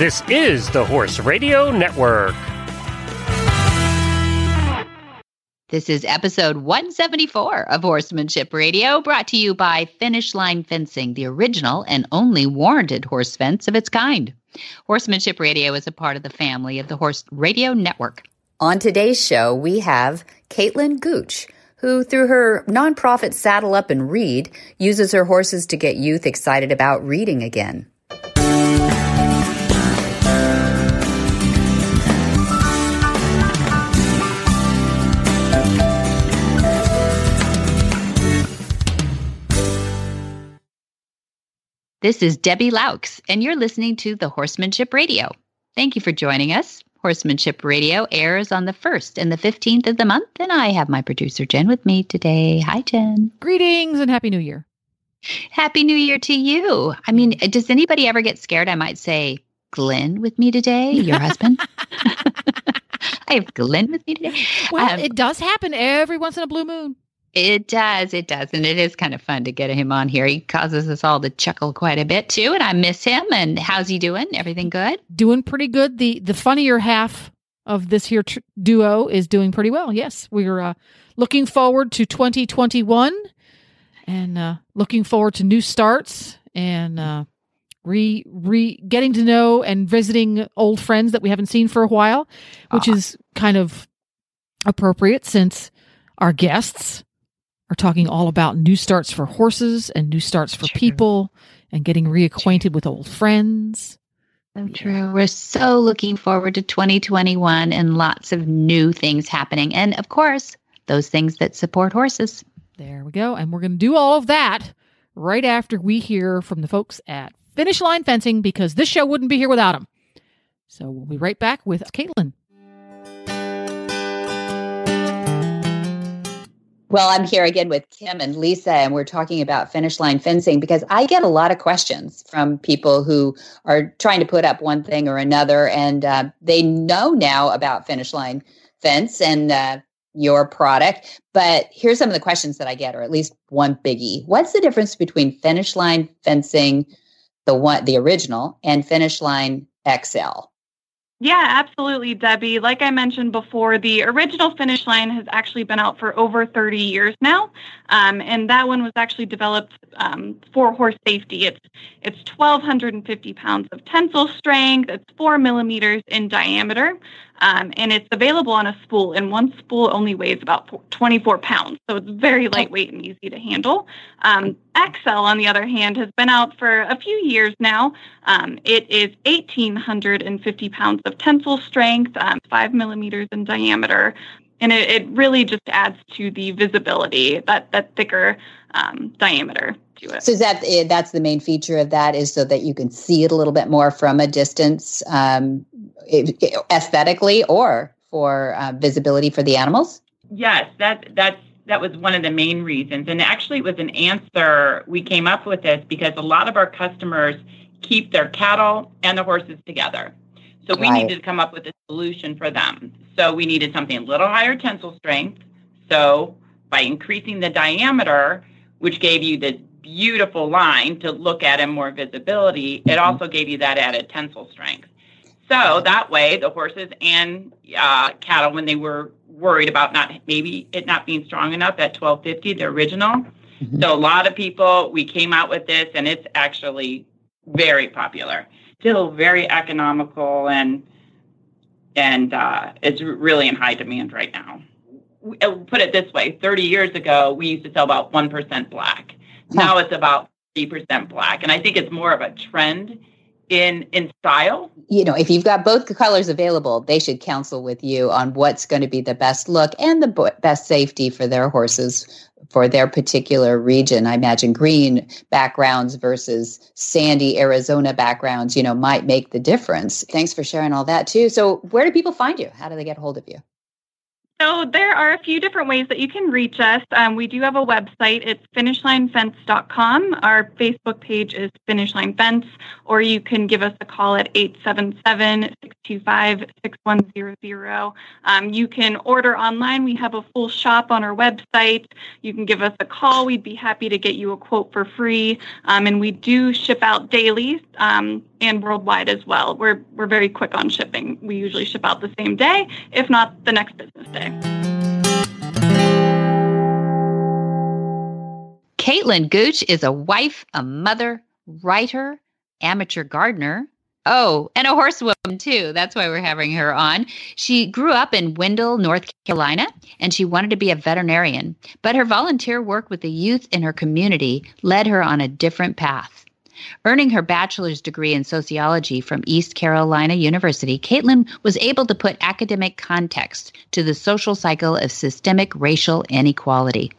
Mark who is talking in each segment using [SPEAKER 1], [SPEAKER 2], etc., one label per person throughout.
[SPEAKER 1] This is the Horse Radio Network.
[SPEAKER 2] This is episode 174 of Horsemanship Radio, brought to you by Finish Line Fencing, the original and only warranted horse fence of its kind. Horsemanship Radio is a part of the family of the Horse Radio Network.
[SPEAKER 3] On today's show, we have Caitlin Gooch, who, through her nonprofit Saddle Up and Read, uses her horses to get youth excited about reading again.
[SPEAKER 2] This is Debbie Laux, and you're listening to the Horsemanship Radio. Thank you for joining us. Horsemanship Radio airs on the 1st and the 15th of the month, and I have my producer Jen with me today. Hi, Jen.
[SPEAKER 4] Greetings and Happy New Year.
[SPEAKER 2] Happy New Year to you. I mean, does anybody ever get scared? I might say, Glenn with me today, your husband. I have Glenn with me today.
[SPEAKER 4] Well, um, it does happen every once in a blue moon.
[SPEAKER 2] It does. It does. And it is kind of fun to get him on here. He causes us all to chuckle quite a bit too. And I miss him. And how's he doing? Everything good?
[SPEAKER 4] Doing pretty good. The the funnier half of this here tr- duo is doing pretty well. Yes. We're uh, looking forward to 2021 and uh, looking forward to new starts and uh, re re getting to know and visiting old friends that we haven't seen for a while, which uh is kind of appropriate since our guests are talking all about new starts for horses and new starts for true. people and getting reacquainted with old friends.
[SPEAKER 2] So true. We're so looking forward to 2021 and lots of new things happening. And of course, those things that support horses.
[SPEAKER 4] There we go. And we're going to do all of that right after we hear from the folks at Finish Line Fencing because this show wouldn't be here without them. So we'll be right back with Caitlin.
[SPEAKER 3] Well, I'm here again with Kim and Lisa, and we're talking about finish line fencing because I get a lot of questions from people who are trying to put up one thing or another, and uh, they know now about finish line fence and uh, your product. But here's some of the questions that I get, or at least one biggie. What's the difference between finish line fencing, the one, the original, and finish line XL?
[SPEAKER 5] Yeah, absolutely, Debbie. Like I mentioned before, the original finish line has actually been out for over 30 years now, um, and that one was actually developed um, for horse safety. It's it's 1,250 pounds of tensile strength. It's four millimeters in diameter, um, and it's available on a spool. And one spool only weighs about 24 pounds, so it's very lightweight and easy to handle. Um, XL, on the other hand, has been out for a few years now. Um, it is 1,850 pounds of tensile strength, um, five millimeters in diameter and it, it really just adds to the visibility that that thicker um, diameter to it.
[SPEAKER 3] So is that eh, that's the main feature of that is so that you can see it a little bit more from a distance, um, aesthetically, or for uh, visibility for the animals.
[SPEAKER 6] Yes, that that's that was one of the main reasons, and actually it was an answer we came up with this because a lot of our customers keep their cattle and the horses together. So we right. needed to come up with a solution for them. So we needed something a little higher tensile strength. So by increasing the diameter, which gave you the beautiful line to look at and more visibility, it mm-hmm. also gave you that added tensile strength. So that way, the horses and uh, cattle, when they were worried about not maybe it not being strong enough at 1250, the original. Mm-hmm. So a lot of people, we came out with this, and it's actually very popular still very economical and and uh, it's really in high demand right now. Uh, put it this way: thirty years ago, we used to sell about one percent black. Now it's about three percent black, and I think it's more of a trend in in style.
[SPEAKER 3] You know, if you've got both colors available, they should counsel with you on what's going to be the best look and the best safety for their horses for their particular region. I imagine green backgrounds versus sandy Arizona backgrounds, you know, might make the difference. Thanks for sharing all that too. So, where do people find you? How do they get hold of you?
[SPEAKER 5] So there are a few different ways that you can reach us. Um, we do have a website. It's finishlinefence.com. Our Facebook page is Finishline Fence, or you can give us a call at 877-625-6100. Um, you can order online. We have a full shop on our website. You can give us a call. We'd be happy to get you a quote for free. Um, and we do ship out daily. And worldwide as well. We're we're very quick on shipping. We usually ship out the same day, if not the next business day.
[SPEAKER 2] Caitlin Gooch is a wife, a mother, writer, amateur gardener. Oh, and a horsewoman too. That's why we're having her on. She grew up in Wendell, North Carolina, and she wanted to be a veterinarian. But her volunteer work with the youth in her community led her on a different path. Earning her bachelor's degree in sociology from East Carolina University, Caitlin was able to put academic context to the social cycle of systemic racial inequality.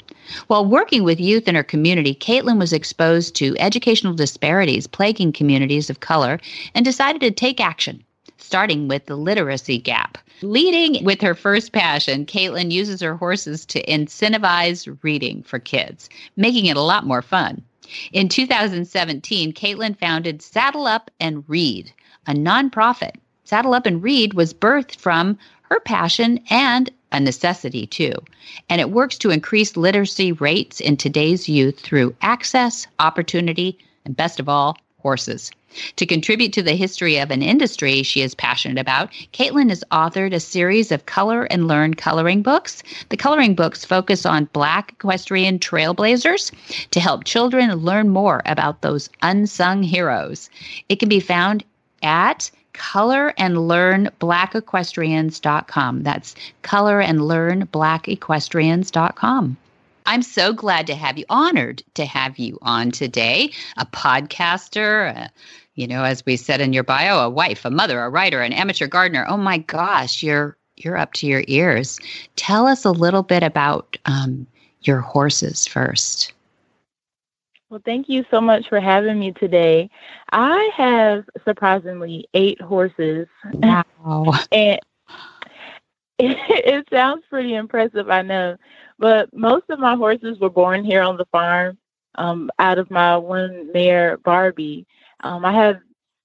[SPEAKER 2] While working with youth in her community, Caitlin was exposed to educational disparities plaguing communities of color and decided to take action, starting with the literacy gap. Leading with her first passion, Caitlin uses her horses to incentivize reading for kids, making it a lot more fun. In 2017, Caitlin founded Saddle Up and Read, a nonprofit. Saddle Up and Read was birthed from her passion and a necessity too. And it works to increase literacy rates in today's youth through access, opportunity, and best of all, horses. To contribute to the history of an industry she is passionate about, Caitlin has authored a series of color and learn coloring books. The coloring books focus on Black equestrian trailblazers to help children learn more about those unsung heroes. It can be found at color and learn blackequestrians.com. That's color and learn blackequestrians.com. I'm so glad to have you, honored to have you on today, a podcaster, a, you know, as we said in your bio, a wife, a mother, a writer, an amateur gardener. Oh my gosh, you're you're up to your ears. Tell us a little bit about um, your horses first.
[SPEAKER 7] Well, thank you so much for having me today. I have surprisingly eight horses.
[SPEAKER 2] Wow.
[SPEAKER 7] and it, it, sounds pretty impressive, I know. But most of my horses were born here on the farm um, out of my one mare, Barbie. Um, I have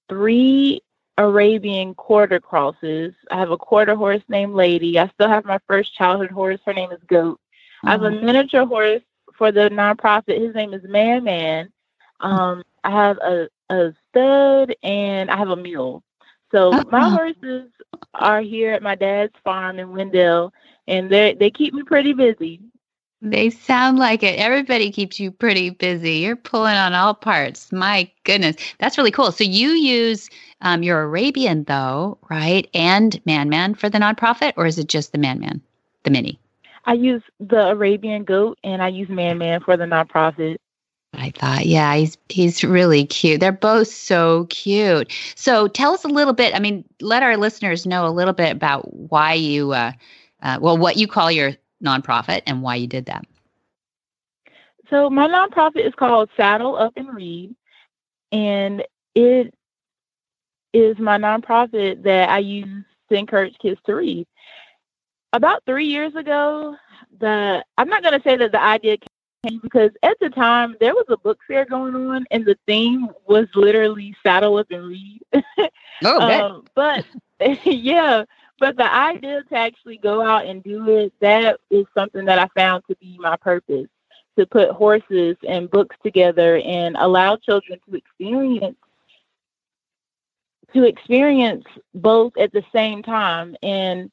[SPEAKER 7] three Arabian quarter crosses. I have a quarter horse named Lady. I still have my first childhood horse. Her name is Goat. Mm-hmm. I have a miniature horse for the nonprofit. His name is Man Man. Um, I have a, a stud and I have a mule. So uh-huh. my horses are here at my dad's farm in Wendell, and they they keep me pretty busy.
[SPEAKER 2] They sound like it. Everybody keeps you pretty busy. You're pulling on all parts. My goodness, that's really cool. So you use um, your Arabian though, right? And Man Man for the nonprofit, or is it just the Man Man, the mini?
[SPEAKER 7] I use the Arabian goat and I use Man Man for the nonprofit.
[SPEAKER 2] I thought, yeah, he's he's really cute. They're both so cute. So tell us a little bit. I mean, let our listeners know a little bit about why you, uh, uh, well, what you call your nonprofit and why you did that.
[SPEAKER 7] So my nonprofit is called Saddle Up and Read, and it is my nonprofit that I use to encourage kids to read about three years ago, the I'm not going to say that the idea came because at the time there was a book fair going on, and the theme was literally saddle up and read.
[SPEAKER 2] Oh, um,
[SPEAKER 7] but yeah, but the idea to actually go out and do it that is something that I found to be my purpose to put horses and books together and allow children to experience to experience both at the same time and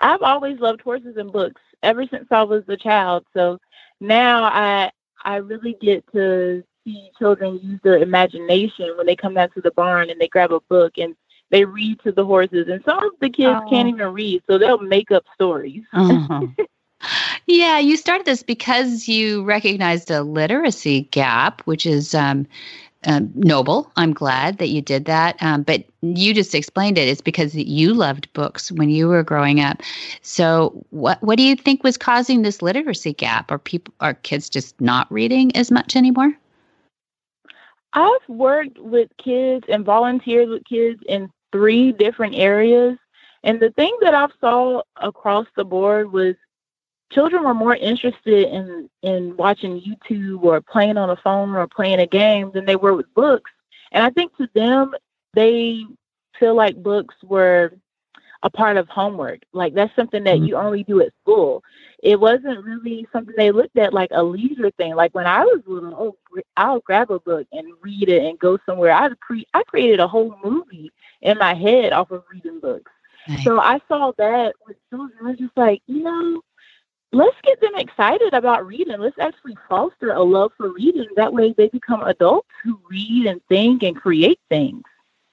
[SPEAKER 7] I've always loved horses and books ever since I was a child. So now I I really get to see children use their imagination when they come down to the barn and they grab a book and they read to the horses. And some of the kids oh. can't even read, so they'll make up stories.
[SPEAKER 2] Uh-huh. yeah, you started this because you recognized a literacy gap, which is um, um, noble. I'm glad that you did that. Um, but you just explained it. It's because you loved books when you were growing up. So, what what do you think was causing this literacy gap? Are people are kids just not reading as much anymore?
[SPEAKER 7] I've worked with kids and volunteered with kids in three different areas, and the thing that I've saw across the board was children were more interested in in watching YouTube or playing on a phone or playing a game than they were with books. And I think to them, they feel like books were a part of homework. Like that's something that mm-hmm. you only do at school. It wasn't really something they looked at like a leisure thing. Like when I was little, oh, I'll grab a book and read it and go somewhere. I cre- I created a whole movie in my head off of reading books. Nice. So I saw that with children. I was just like, you know, let's get them excited about reading. Let's actually foster a love for reading. That way they become adults who read and think and create things.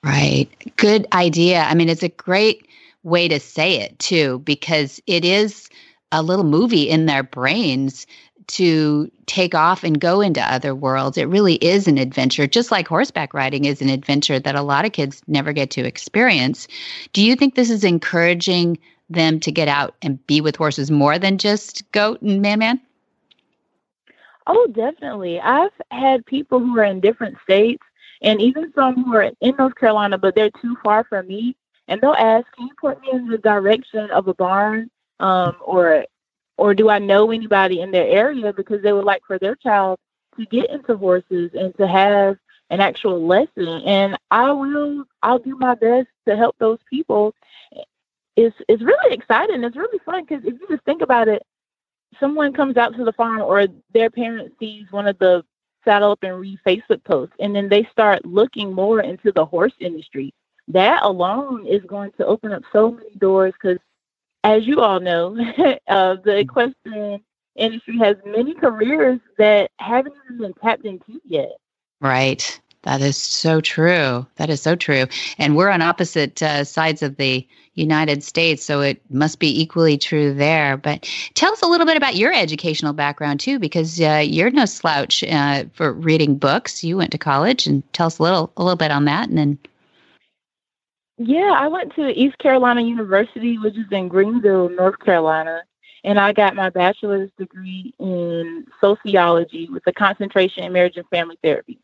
[SPEAKER 2] Right. Good idea. I mean, it's a great way to say it too, because it is a little movie in their brains to take off and go into other worlds. It really is an adventure, just like horseback riding is an adventure that a lot of kids never get to experience. Do you think this is encouraging them to get out and be with horses more than just goat and man man?
[SPEAKER 7] Oh, definitely. I've had people who are in different states and even some who are in North Carolina, but they're too far from me. And they'll ask, "Can you point me in the direction of a barn, um, or, or do I know anybody in their area?" Because they would like for their child to get into horses and to have an actual lesson. And I will, I'll do my best to help those people it's it's really exciting. It's really fun because if you just think about it, someone comes out to the farm or their parent sees one of the saddle up and read Facebook posts, and then they start looking more into the horse industry. That alone is going to open up so many doors because, as you all know, uh, the equestrian industry has many careers that haven't even been tapped into yet.
[SPEAKER 2] Right. That is so true. That is so true. And we're on opposite uh, sides of the United States, so it must be equally true there. But tell us a little bit about your educational background too, because uh, you're no slouch uh, for reading books. You went to college, and tell us a little a little bit on that, and then.
[SPEAKER 7] Yeah, I went to East Carolina University, which is in Greenville, North Carolina, and I got my bachelor's degree in sociology with a concentration in marriage and family therapy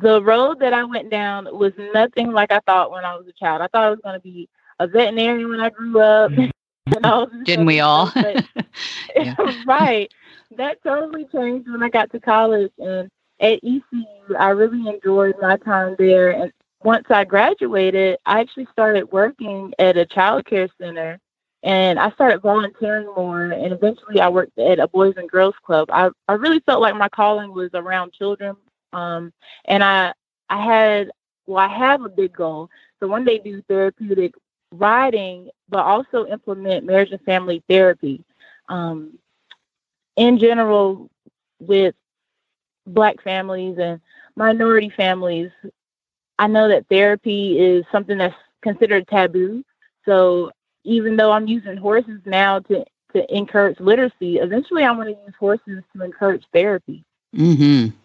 [SPEAKER 7] the road that I went down was nothing like I thought when I was a child. I thought I was going to be a veterinarian when I grew up. Mm.
[SPEAKER 2] Didn't we all?
[SPEAKER 7] right. That totally changed when I got to college. And at ECU, I really enjoyed my time there. And once I graduated, I actually started working at a child care center and I started volunteering more. And eventually, I worked at a Boys and Girls Club. I, I really felt like my calling was around children um, and I I had well I have a big goal. So one day do therapeutic riding, but also implement marriage and family therapy. Um, in general, with Black families and minority families, I know that therapy is something that's considered taboo. So even though I'm using horses now to to encourage literacy, eventually I want to use horses to encourage therapy.
[SPEAKER 2] Mm-hmm.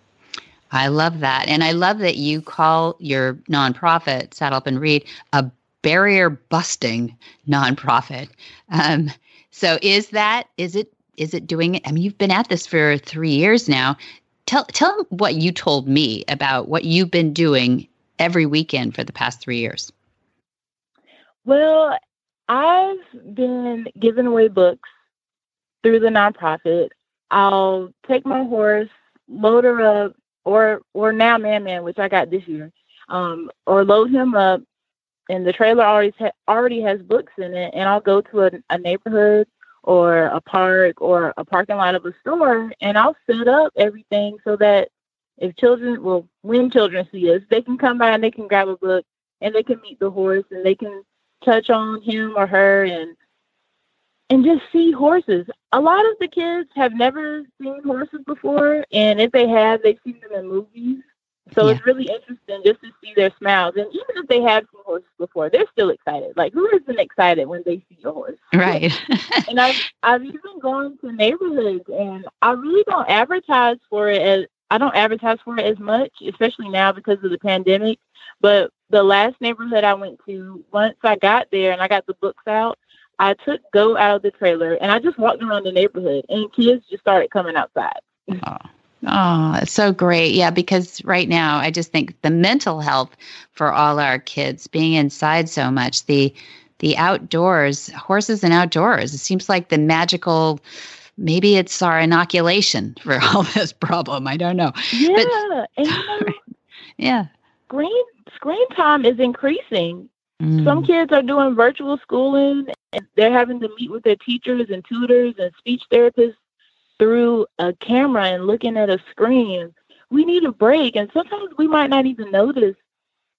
[SPEAKER 2] I love that. And I love that you call your nonprofit, Saddle Up and Read, a barrier busting nonprofit. Um, so is that, is it, is it doing it? I mean, you've been at this for three years now. Tell, tell what you told me about what you've been doing every weekend for the past three years.
[SPEAKER 7] Well, I've been giving away books through the nonprofit. I'll take my horse, load her up, or or now Man Man, which I got this year, um, or load him up, and the trailer already ha- already has books in it, and I'll go to a, a neighborhood or a park or a parking lot of a store, and I'll set up everything so that if children, well, when children see us, they can come by and they can grab a book and they can meet the horse and they can touch on him or her and and just see horses. A lot of the kids have never seen horses before, and if they have, they've seen them in movies. So yeah. it's really interesting just to see their smiles. And even if they have seen horses before, they're still excited. Like who isn't excited when they see a horse?
[SPEAKER 2] Right.
[SPEAKER 7] and I've I've even gone to neighborhoods and I really don't advertise for it as I don't advertise for it as much, especially now because of the pandemic. But the last neighborhood I went to, once I got there and I got the books out, I took Goat out of the trailer and I just walked around the neighborhood and kids just started coming outside.
[SPEAKER 2] Oh. Oh, it's so great. Yeah, because right now I just think the mental health for all our kids being inside so much, the the outdoors, horses and outdoors, it seems like the magical maybe it's our inoculation for all this problem. I don't know.
[SPEAKER 7] Yeah. But, and, you know,
[SPEAKER 2] yeah.
[SPEAKER 7] Screen screen time is increasing Mm. Some kids are doing virtual schooling and they're having to meet with their teachers and tutors and speech therapists through a camera and looking at a screen. We need a break. And sometimes we might not even notice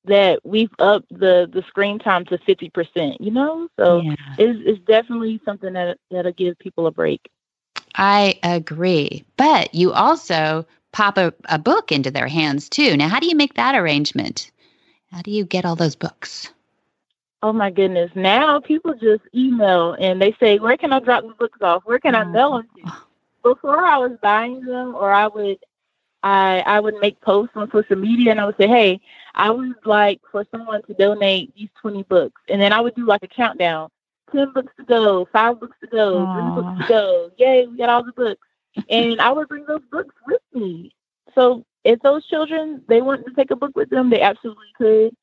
[SPEAKER 7] that we've upped the, the screen time to 50%, you know? So yeah. it's, it's definitely something that, that'll give people a break.
[SPEAKER 2] I agree. But you also pop a, a book into their hands too. Now, how do you make that arrangement? How do you get all those books?
[SPEAKER 7] Oh my goodness. Now people just email and they say, Where can I drop the books off? Where can I oh. mail them to? Before I was buying them or I would I I would make posts on social media and I would say, Hey, I would like for someone to donate these twenty books and then I would do like a countdown. Ten books to go, five books to go, Aww. three books to go. Yay, we got all the books. and I would bring those books with me. So if those children they wanted to take a book with them, they absolutely could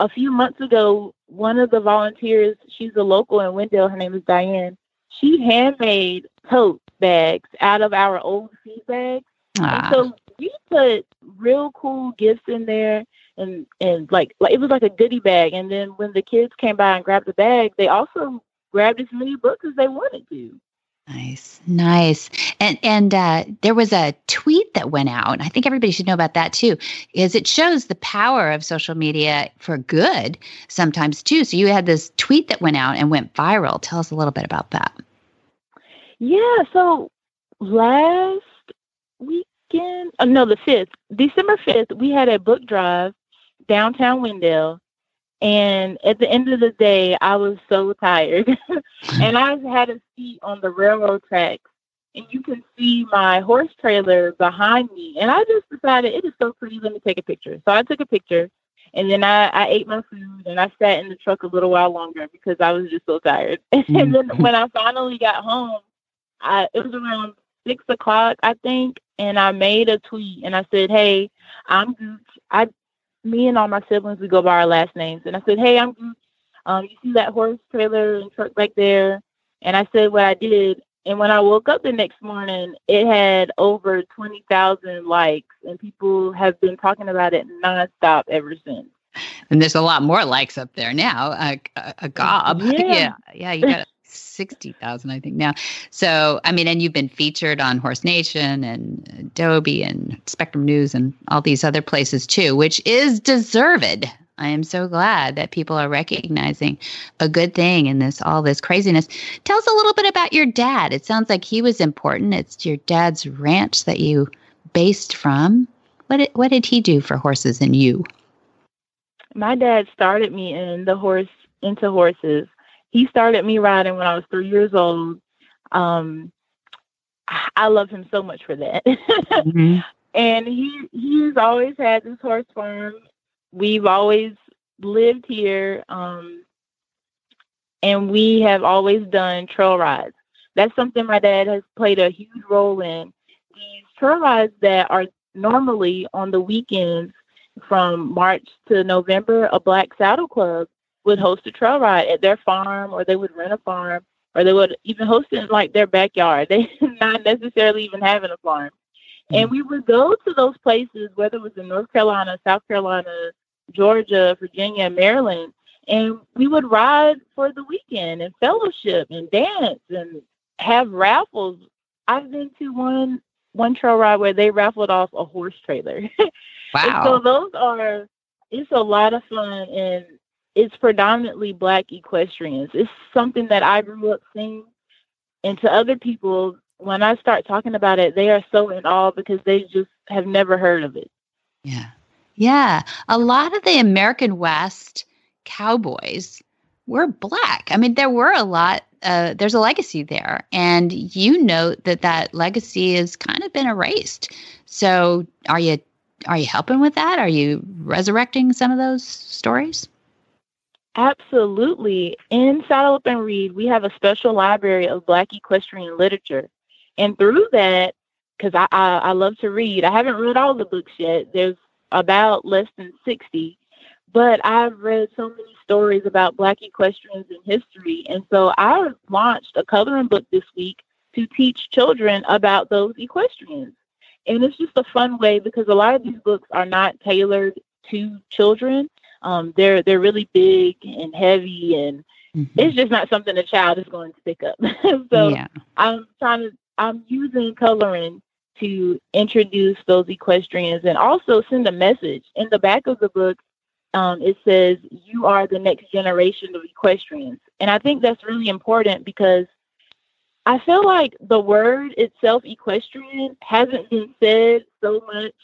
[SPEAKER 7] a few months ago, one of the volunteers, she's a local in Wendell, her name is Diane, she handmade tote bags out of our old seed bags. Ah. so we put real cool gifts in there and and like like it was like a goodie bag. And then when the kids came by and grabbed the bag, they also grabbed as many books as they wanted to.
[SPEAKER 2] Nice, nice. And and uh, there was a tweet that went out. I think everybody should know about that too, is it shows the power of social media for good sometimes too. So you had this tweet that went out and went viral. Tell us a little bit about that.
[SPEAKER 7] Yeah. So last weekend, oh, no, the fifth, December fifth, we had a book drive downtown Wendell, and at the end of the day, I was so tired. and I had a seat on the railroad tracks, and you can see my horse trailer behind me. And I just decided it is so pretty. Let me take a picture. So I took a picture, and then I, I ate my food, and I sat in the truck a little while longer because I was just so tired. And mm. then when I finally got home, I, it was around six o'clock, I think, and I made a tweet and I said, "Hey, I'm Gooch. I me and all my siblings, we go by our last names. And I said, Hey, I'm Um, you see that horse trailer and truck back there? And I said what I did. And when I woke up the next morning, it had over 20,000 likes, and people have been talking about it nonstop ever since.
[SPEAKER 2] And there's a lot more likes up there now. A, a, a gob. Yeah. yeah. Yeah. You got 60,000, I think now. So, I mean, and you've been featured on Horse Nation and Adobe and Spectrum News and all these other places too, which is deserved. I am so glad that people are recognizing a good thing in this all this craziness. Tell us a little bit about your dad. It sounds like he was important. It's your dad's ranch that you based from. What did, what did he do for horses and you?
[SPEAKER 7] My dad started me in the horse into horses he started me riding when I was three years old. Um, I love him so much for that. mm-hmm. And he he's always had this horse farm. We've always lived here, um, and we have always done trail rides. That's something my dad has played a huge role in. These trail rides that are normally on the weekends from March to November, a Black Saddle Club would host a trail ride at their farm or they would rent a farm or they would even host it in like their backyard. They not necessarily even having a farm. And we would go to those places, whether it was in North Carolina, South Carolina, Georgia, Virginia, Maryland, and we would ride for the weekend and fellowship and dance and have raffles. I've been to one one trail ride where they raffled off a horse trailer.
[SPEAKER 2] Wow.
[SPEAKER 7] so those are it's a lot of fun and it's predominantly black equestrians. It's something that I grew up seeing. And to other people, when I start talking about it, they are so in awe because they just have never heard of it.
[SPEAKER 2] Yeah. Yeah. A lot of the American West cowboys were black. I mean, there were a lot, uh, there's a legacy there. And you note that that legacy has kind of been erased. So are you are you helping with that? Are you resurrecting some of those stories?
[SPEAKER 7] Absolutely. In Saddle Up and Read, we have a special library of Black equestrian literature. And through that, because I, I, I, love to read, I haven't read all the books yet. There's about less than 60. But I've read so many stories about Black equestrians in history. And so I launched a coloring book this week to teach children about those equestrians. And it's just a fun way because a lot of these books are not tailored to children Um, they're they're really big and heavy, and
[SPEAKER 2] Mm-hmm.
[SPEAKER 7] it's just not something a child is going to pick up. so
[SPEAKER 2] yeah.
[SPEAKER 7] I'm trying to I'm using coloring to introduce those equestrians and also send a message. In the back of the book, um, it says, You are the next generation of equestrians. And I think that's really important because I feel like the word itself, equestrian, hasn't been said so much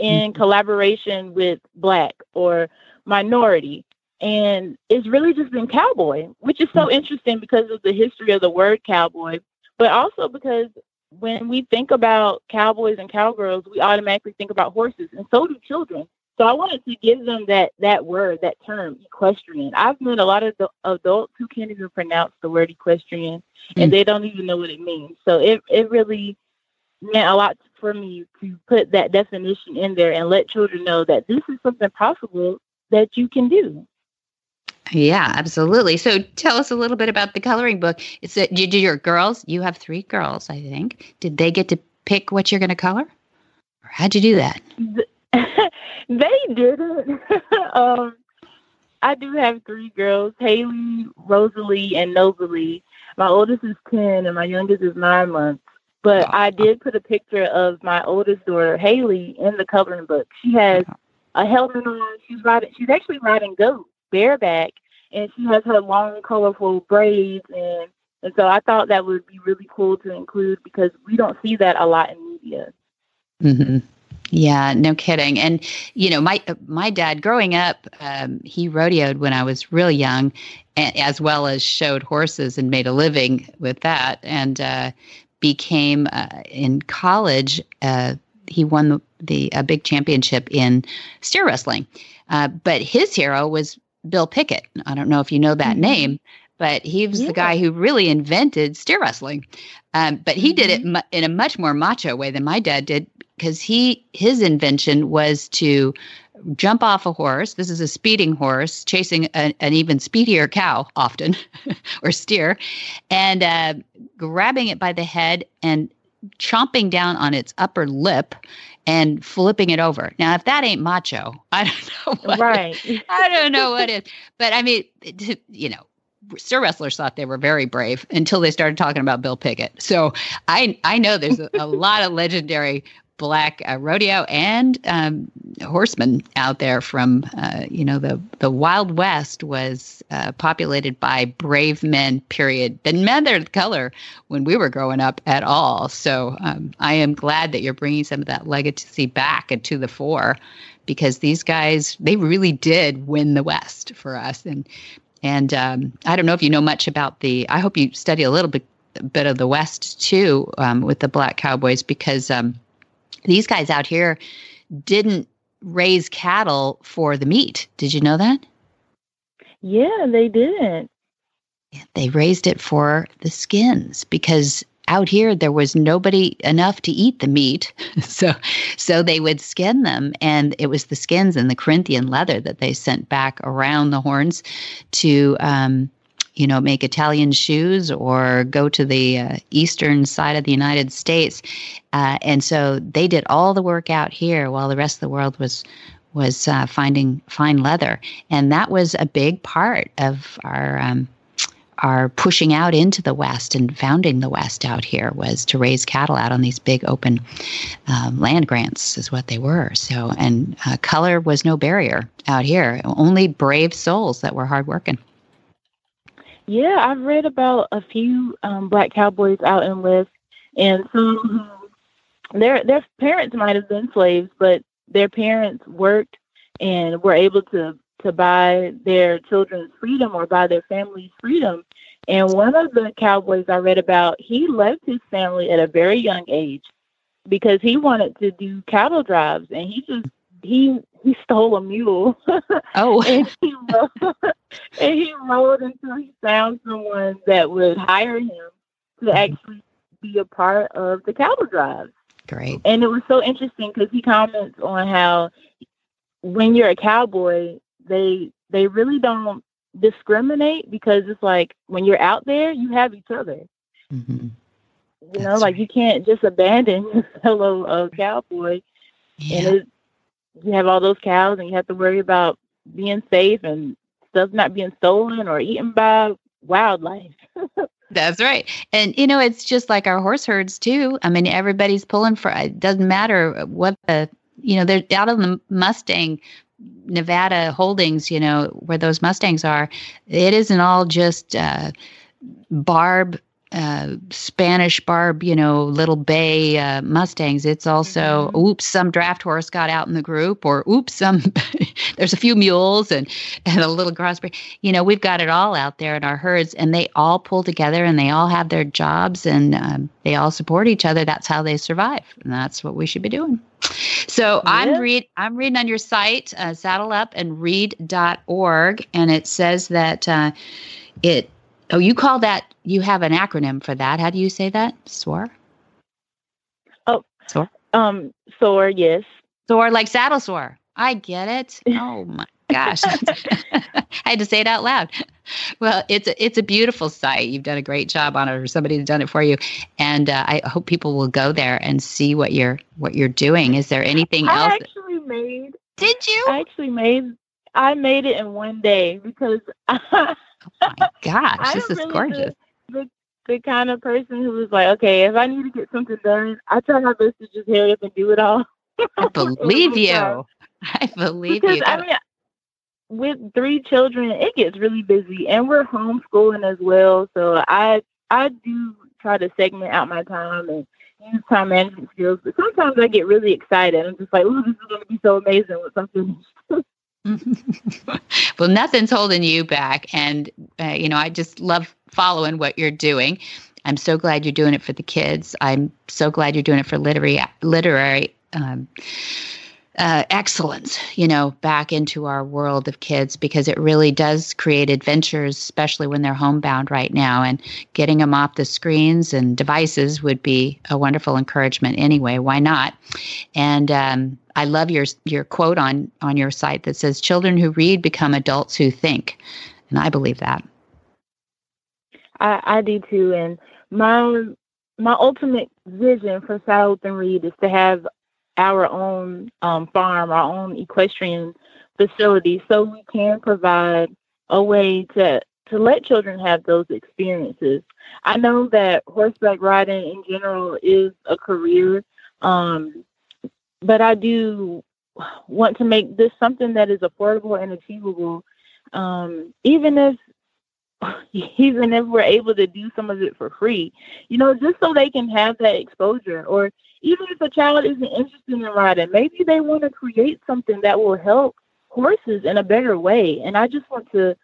[SPEAKER 7] in collaboration with Black or minority. And it's really just been cowboy, which is so interesting because of the history of the word cowboy, but also because when we think about cowboys and cowgirls, we automatically think about horses, and so do children. So I wanted to give them that that word, that term, equestrian. I've met a lot of the adults who can't even pronounce the word equestrian, and
[SPEAKER 2] Mm.
[SPEAKER 7] they don't even know what it means. So it it really meant a lot for me to put that definition in there and let children know that this is something possible that you can do.
[SPEAKER 2] Yeah, absolutely. So tell us a little bit about the coloring book. It's that did your girls? You have three girls, I think. Did they get to pick what you're going to color? Or how'd you do that?
[SPEAKER 7] they didn't. um, I do have three girls: Haley, Rosalie, and Novalie. My oldest is ten, and my youngest is nine months. But I did put a picture of my oldest daughter, Haley, in the coloring book. She has a helmet on. She's riding. She's actually riding goat bareback, and she has her long, colorful braids. And and so I thought that would be really cool to include because we don't see that a lot in media.
[SPEAKER 2] Mm-hmm. Yeah, no kidding. And you know, my my dad, growing up, um, he rodeoed when I was real young, as well as showed horses and made a living with that. And uh, became uh, in college. Uh, he won the, the a big championship in steer wrestling. Uh, but his hero was Bill Pickett. I don't know if you know that
[SPEAKER 7] Mhm.
[SPEAKER 2] name, but he was
[SPEAKER 7] Yeah.
[SPEAKER 2] the guy who really invented steer wrestling. Um, but he did it
[SPEAKER 7] Mhm.
[SPEAKER 2] mu- in a much more macho way than my dad did because he his invention was to jump off a horse. This is a speeding horse chasing a, an even speedier cow, often or steer, and uh, grabbing it by the head and chomping down on its upper lip and flipping it over. Now, if that ain't macho, I don't know what
[SPEAKER 7] Right.
[SPEAKER 2] I don't know what it, but I mean, you know, steer wrestlers thought they were very brave until they started talking about Bill Pickett. So I I know there's a, a lot of legendary black uh, rodeo and um, horsemen out there from uh, you know the the Wild West was uh, populated by brave men. Period. Didn't matter the color when we were growing up at all. So um, I am glad that you're bringing some of that legacy back to the fore because these guys they really did win the West for us. And and um, I don't know if you know much about the. I hope you study a little bit bit of the West too um, with the Black Cowboys because um, these guys out here didn't raise cattle for the meat. Did you know that?
[SPEAKER 7] Yeah, they didn't.
[SPEAKER 2] They raised it for the skins because out here there was nobody enough to eat the meat. so so they would skin them and it was the skins and the Corinthian leather that they sent back around the horns to um, you know make Italian shoes or go to the uh, eastern side of the United States. Uh, and so they did all the work out here while the rest of the world was was uh, finding fine leather, and that was a big part of our um, our pushing out into the West and founding the West out here was to raise cattle out on these big open um, land grants, is what they were. So, and uh, color was no barrier out here. Only brave souls that were hardworking.
[SPEAKER 7] Yeah, I've read about a few um, black cowboys out in West, and some who their their parents might have been slaves, but their parents worked and were able to to buy their children's freedom or buy their family's freedom. And one of the cowboys I read about, he left his family at a very young age because he wanted to do cattle drives, and he just he he stole a mule
[SPEAKER 2] Oh,
[SPEAKER 7] and he rode, and he rode until he found someone that would hire him to actually be a part of the cattle drives.
[SPEAKER 2] great.
[SPEAKER 7] And it was so interesting because he comments on how when you're a cowboy, they they really don't discriminate because it's like when you're out there, you have each other.
[SPEAKER 2] hmm
[SPEAKER 7] You know,
[SPEAKER 2] That's
[SPEAKER 7] like
[SPEAKER 2] right.
[SPEAKER 7] you can't just abandon your fellow uh, cowboy.
[SPEAKER 2] Yeah.
[SPEAKER 7] And it, you have all those cows and you have to worry about being safe and stuff not being stolen or eaten by wildlife.
[SPEAKER 2] That's right. And you know, it's just like our horse herds too. I mean, everybody's pulling for it doesn't matter what the you know, they're out of the Mustang Nevada holdings, you know, where those Mustangs are, it isn't all just uh, barb uh, Spanish barb, you know, little bay uh, Mustangs. It's also, mm-hmm. oops, some draft horse got out in the group, or oops, some there's a few mules and and a little crossbreed. You know, we've got it all out there in our herds, and they all pull together, and they all have their jobs, and um, they all support each other. That's how they survive, and that's what we should be doing. So yeah. I'm read I'm reading on your site, uh, saddleupandread.org, and it says that uh, it. Oh, you call that you have an acronym for that. How do you say that? SOAR?
[SPEAKER 7] Oh, SOAR? Um, SOAR, yes.
[SPEAKER 2] SOAR, like saddle sore. I get it. Oh my gosh. I had to say it out loud. Well, it's a, it's a beautiful site. You've done a great job on it, or somebody's done it for you, and uh, I hope people will go there and see what you're what you're doing. Is there anything
[SPEAKER 7] I
[SPEAKER 2] else?
[SPEAKER 7] I actually made.
[SPEAKER 2] Did you?
[SPEAKER 7] I actually made. I made it in one day because.
[SPEAKER 2] oh my gosh, this is really gorgeous
[SPEAKER 7] the, the kind of person who was like, okay, if I need to get something done, I try my best to just hurry up and do it all.
[SPEAKER 2] I believe you. I believe
[SPEAKER 7] because,
[SPEAKER 2] you.
[SPEAKER 7] I mean, with three children, it gets really busy, and we're homeschooling as well. So I I do try to segment out my time and use time management skills. But sometimes I get really excited. I'm just like, oh, this is going to be so amazing I'm finished.
[SPEAKER 2] well, nothing's holding you back, and uh, you know I just love following what you're doing. I'm so glad you're doing it for the kids. I'm so glad you're doing it for literary literary um, uh, excellence, you know, back into our world of kids because it really does create adventures, especially when they're homebound right now. And getting them off the screens and devices would be a wonderful encouragement anyway. Why not? And um, I love your your quote on on your site that says, "Children who read become adults who think," and I believe that.
[SPEAKER 7] I, I do too, and my my ultimate vision for Saddle Up and Read is to have our own um, farm, our own equestrian facility, so we can provide a way to to let children have those experiences. I know that horseback riding in general is a career, um, but I do want to make this something that is affordable and achievable. Um, even if even if we're able to do some of it for free, you know, just so they can have that exposure. Or even if a child isn't interested in riding, maybe they want to create something that will help horses in a better way. And I just want to,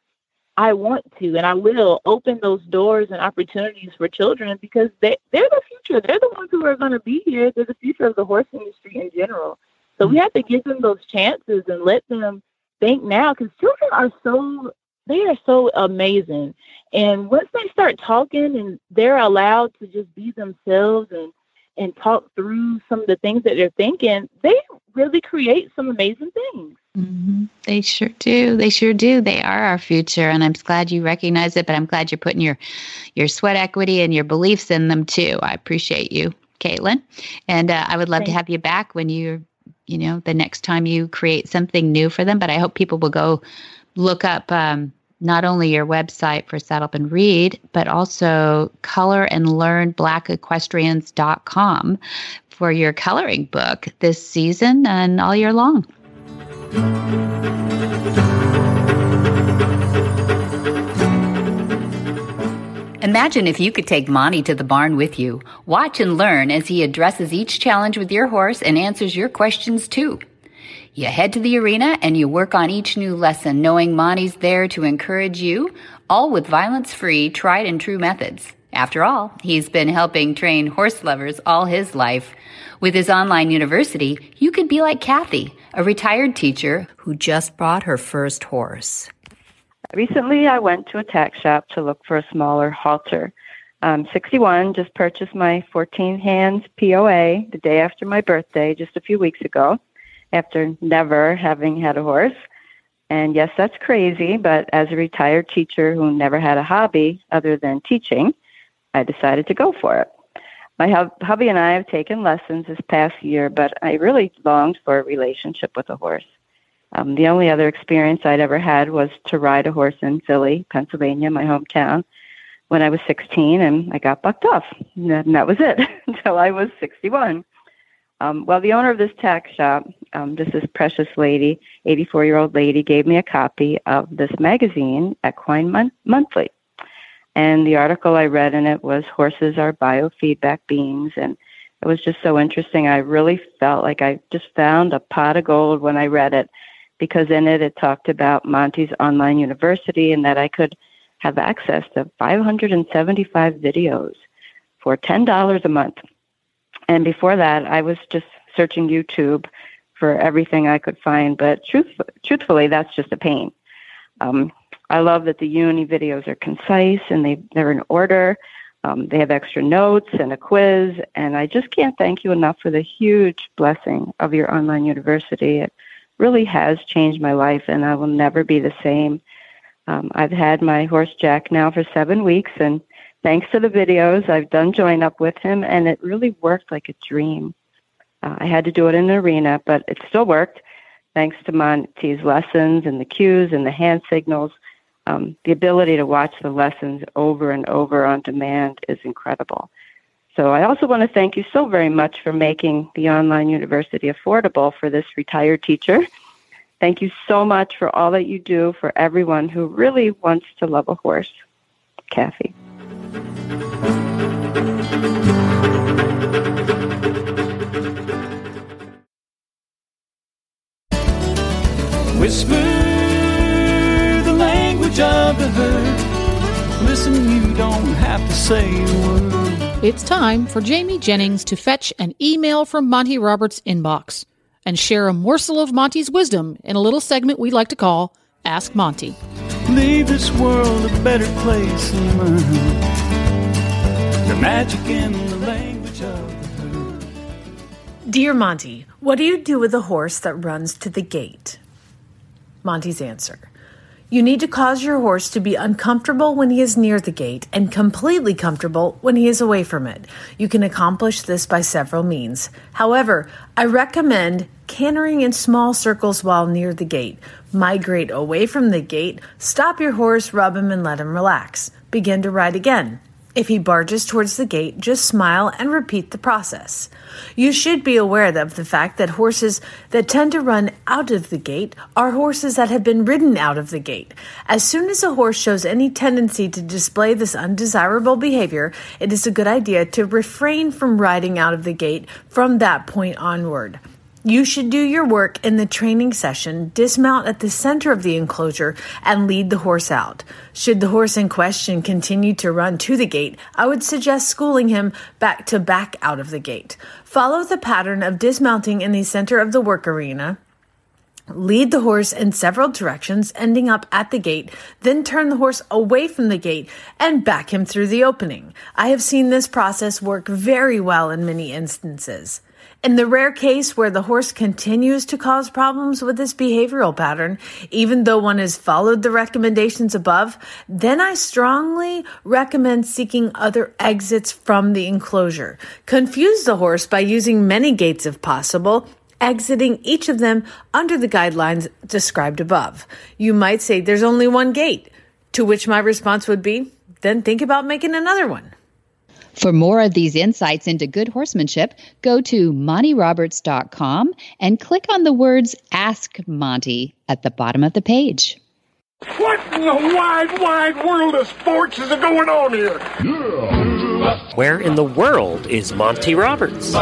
[SPEAKER 7] I want to, and I will open those doors and opportunities for children because they, they're the future. They're the ones who are going to be here. They're the future of the horse industry in general. So we have to give them those chances and let them think now because children are so they are so amazing. And once they start talking and they're allowed to just be themselves and and talk through some of the things that they're thinking, they really create some amazing things.
[SPEAKER 2] Mm-hmm. They sure do. They sure do. They are our future, and I'm glad you recognize it. But I'm glad you're putting your your sweat equity and your beliefs in them too. I appreciate you, Caitlin, and uh, I would love Thanks. to have you back when you, you know, the next time you create something new for them. But I hope people will go look up um, not only your website for Saddle Up and Read, but also color and learn blackequestrians.com for your coloring book this season and all year long. Imagine if you could take Monty to the barn with you. Watch and learn as he addresses each challenge with your horse and answers your questions too. You head to the arena and you work on each new lesson, knowing Monty's there to encourage you, all with violence free, tried and true methods. After all, he's been helping train horse lovers all his life. With his online university, you could be like Kathy, a retired teacher who just bought her first horse.
[SPEAKER 8] Recently, I went to a tack shop to look for a smaller halter. I'm 61, just purchased my 14 hands POA the day after my birthday, just a few weeks ago after never having had a horse. And yes, that's crazy, but as a retired teacher who never had a hobby other than teaching, I decided to go for it. My hub- hubby and I have taken lessons this past year, but I really longed for a relationship with a horse. Um, the only other experience I'd ever had was to ride a horse in Philly, Pennsylvania, my hometown, when I was 16, and I got bucked off. And that was it until I was 61. Um, well, the owner of this tack shop, um, this is precious lady, 84 year old lady, gave me a copy of this magazine, Equine Mon- Monthly. And the article I read in it was Horses Are Biofeedback Beings. And it was just so interesting. I really felt like I just found a pot of gold when I read it because in it it talked about Monty's online university and that I could have access to 575 videos for $10 a month. And before that, I was just searching YouTube for everything I could find. But truth, truthfully, that's just a pain. Um, I love that the uni videos are concise and they, they're in order. Um, they have extra notes and a quiz. And I just can't thank you enough for the huge blessing of your online university. It really has changed my life, and I will never be the same. Um, I've had my horse Jack now for seven weeks, and thanks to the videos, I've done join up with him, and it really worked like a dream. Uh, I had to do it in an arena, but it still worked thanks to Monty's lessons and the cues and the hand signals. Um, the ability to watch the lessons over and over on demand is incredible. So I also want to thank you so very much for making the online university affordable for this retired teacher. Thank you so much for all that you do for everyone who really wants to love a horse. Kathy.
[SPEAKER 9] Whisper Listen, you don't have to say a word.
[SPEAKER 4] It's time for Jamie Jennings to fetch an email from Monty Roberts' inbox and share a morsel of Monty's wisdom in a little segment we like to call Ask Monty.
[SPEAKER 9] Leave this world a better place than mine. The magic in the language of the herd.
[SPEAKER 10] Dear Monty, what do you do with a horse that runs to the gate? Monty's answer. You need to cause your horse to be uncomfortable when he is near the gate and completely comfortable when he is away from it. You can accomplish this by several means. However, I recommend cantering in small circles while near the gate. Migrate away from the gate, stop your horse, rub him, and let him relax. Begin to ride again. If he barges towards the gate, just smile and repeat the process. You should be aware of the fact that horses that tend to run out of the gate are horses that have been ridden out of the gate. As soon as a horse shows any tendency to display this undesirable behavior, it is a good idea to refrain from riding out of the gate from that point onward. You should do your work in the training session, dismount at the center of the enclosure, and lead the horse out. Should the horse in question continue to run to the gate, I would suggest schooling him back to back out of the gate. Follow the pattern of dismounting in the center of the work arena. Lead the horse in several directions, ending up at the gate, then turn the horse away from the gate and back him through the opening. I have seen this process work very well in many instances. In the rare case where the horse continues to cause problems with this behavioral pattern, even though one has followed the recommendations above, then I strongly recommend seeking other exits from the enclosure. Confuse the horse by using many gates if possible, exiting each of them under the guidelines described above. You might say there's only one gate, to which my response would be, then think about making another one.
[SPEAKER 2] For more of these insights into good horsemanship, go to montyroberts.com and click on the words Ask Monty at the bottom of the page.
[SPEAKER 11] What in the wide, wide world of sports is going on here?
[SPEAKER 1] Where in the world is Monty Roberts?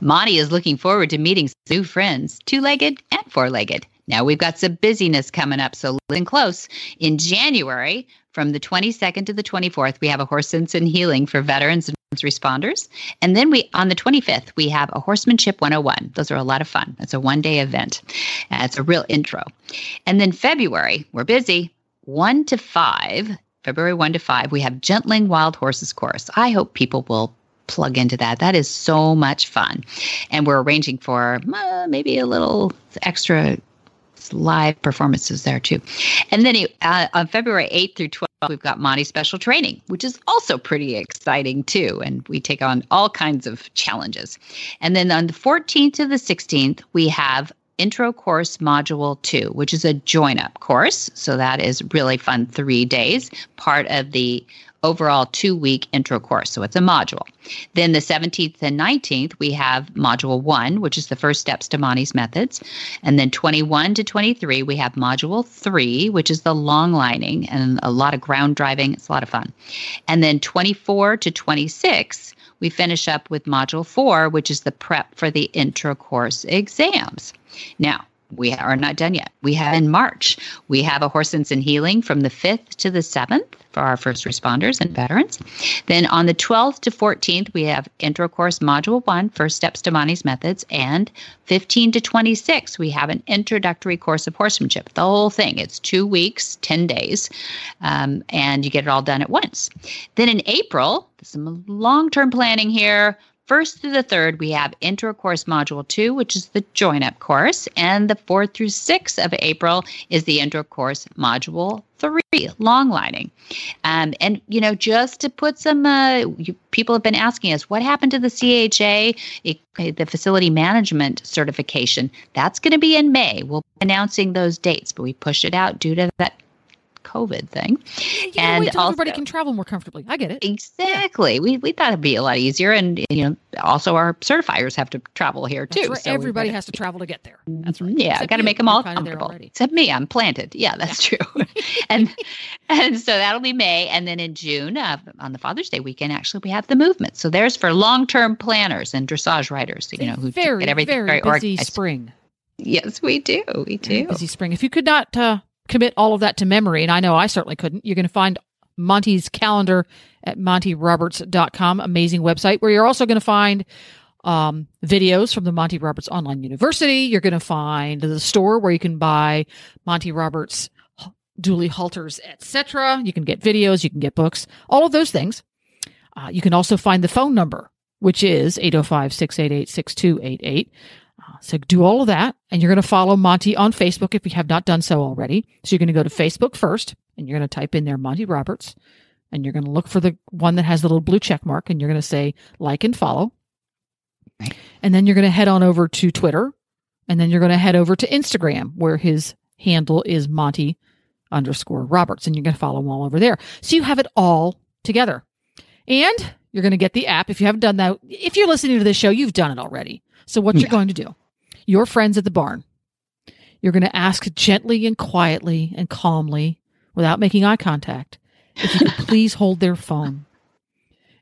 [SPEAKER 2] Monty is looking forward to meeting some new friends, two legged and four legged. Now we've got some busyness coming up, so listen close. In January, from the 22nd to the 24th, we have a horse sense and healing for veterans and responders. And then we on the 25th, we have a horsemanship 101. Those are a lot of fun. It's a one-day event. Uh, it's a real intro. And then February, we're busy. 1 to 5, February 1 to 5, we have Gentling Wild Horses course. I hope people will plug into that. That is so much fun. And we're arranging for uh, maybe a little extra live performances there too. And then uh, on February 8th through 12th, we've got Monty Special Training, which is also pretty exciting too. And we take on all kinds of challenges. And then on the 14th to the 16th, we have Intro Course Module 2, which is a join up course. So that is really fun, three days, part of the overall two week intro course. So it's a module. Then the 17th and 19th, we have module one, which is the first steps to Monty's methods. And then 21 to 23, we have module three, which is the long lining and a lot of ground driving. It's a lot of fun. And then 24 to 26, we finish up with module four, which is the prep for the intro course exams. Now, we are not done yet. We have in March, we have a Horse Sense and Healing from the 5th to the 7th for our first responders and veterans. Then on the 12th to 14th, we have Intro Course Module one, first Steps to Monty's Methods, and 15 to 26, we have an introductory course of horsemanship. The whole thing, it's two weeks, 10 days, um, and you get it all done at once. Then in April, some long term planning here first through the third, we have intro course module two, which is the join up course. And the fourth through sixth of April is the intro course module three, long lining. Um, and, you know, just to put some, uh, you, people have been asking us, what happened to the CHA, the facility management certification? That's going to be in May. We'll be announcing those dates, but we pushed it out due to that COVID thing.
[SPEAKER 4] Yeah, and also, everybody can travel more comfortably. I get it.
[SPEAKER 2] Exactly. Yeah. We we thought it'd be a lot easier, and you know, also our certifiers have to travel here too.
[SPEAKER 4] Right. So everybody has to travel to get there. That's right.
[SPEAKER 2] Yeah, got to make them all comfortable. Except me, I'm planted. Yeah, that's yeah. true. and and so that'll be May, and then in June, uh, on the Father's Day weekend, actually we have the movement. So there's for long term planners and dressage riders. You know, who
[SPEAKER 4] very
[SPEAKER 2] get everything
[SPEAKER 4] very,
[SPEAKER 2] very
[SPEAKER 4] busy
[SPEAKER 2] organized.
[SPEAKER 4] spring.
[SPEAKER 2] Yes, we do. We do.
[SPEAKER 4] Busy spring. If you could not uh, commit all of that to memory, and I know I certainly couldn't, you're going to find Monty's calendar at montyroberts.com, amazing website, where you're also going to find um, videos from the Monty Roberts Online University. You're going to find the store where you can buy Monty Roberts dually halters, etc. You can get videos, you can get books, all of those things. Uh, you can also find the phone number, which is 805 688 6288. So do all of that, and you're going to follow Monty on Facebook if you have not done so already. So you're going to go to Facebook first, and you're going to type in there Monty Roberts, and you're going to look for the one that has the little blue check mark, and you're going to say like and follow. And then you're going to head on over to Twitter, and then you're going to head over to Instagram, where his handle is Monty underscore Roberts, and you're going to follow him all over there. So you have it all together. And you're going to get the app. If you haven't done that, if you're listening to this show, you've done it already. So what yeah. you're going to do, your friends at the barn, you're going to ask gently and quietly and calmly without making eye contact if you could please hold their phone.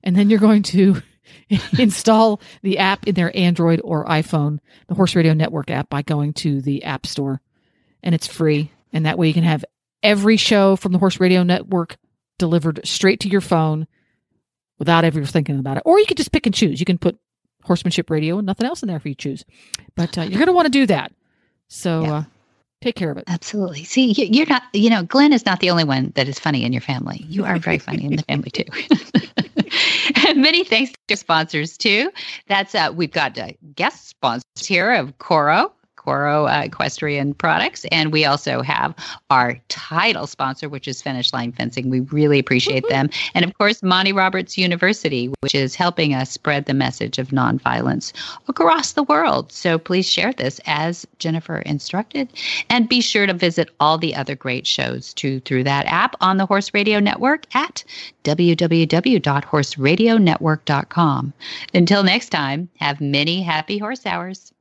[SPEAKER 4] And then you're going to install the app in their Android or iPhone, the Horse Radio Network app, by going to the App Store. And it's free. And that way you can have every show from the Horse Radio Network delivered straight to your phone without ever thinking about it. Or you could just pick and choose. You can put horsemanship radio and nothing else in there if you choose. But uh, you're going to want to do that. So yeah. uh, take care of it.
[SPEAKER 2] Absolutely. See, you're not, you know, Glenn is not the only one that is funny in your family. You are very funny in the family too. many thanks to your sponsors too. That's uh, we've got uh, guest sponsors here of Coro, Coro uh, Equestrian Products. And we also have our title sponsor, which is Finish Line Fencing. We really appreciate them. And of course, Monty Roberts University, which is helping us spread the message of nonviolence across the world. So please share this as Jennifer instructed. And be sure to visit all the other great shows too through that app on the Horse Radio Network at www.horseradionetwork.com. Until next time, have many happy horse hours.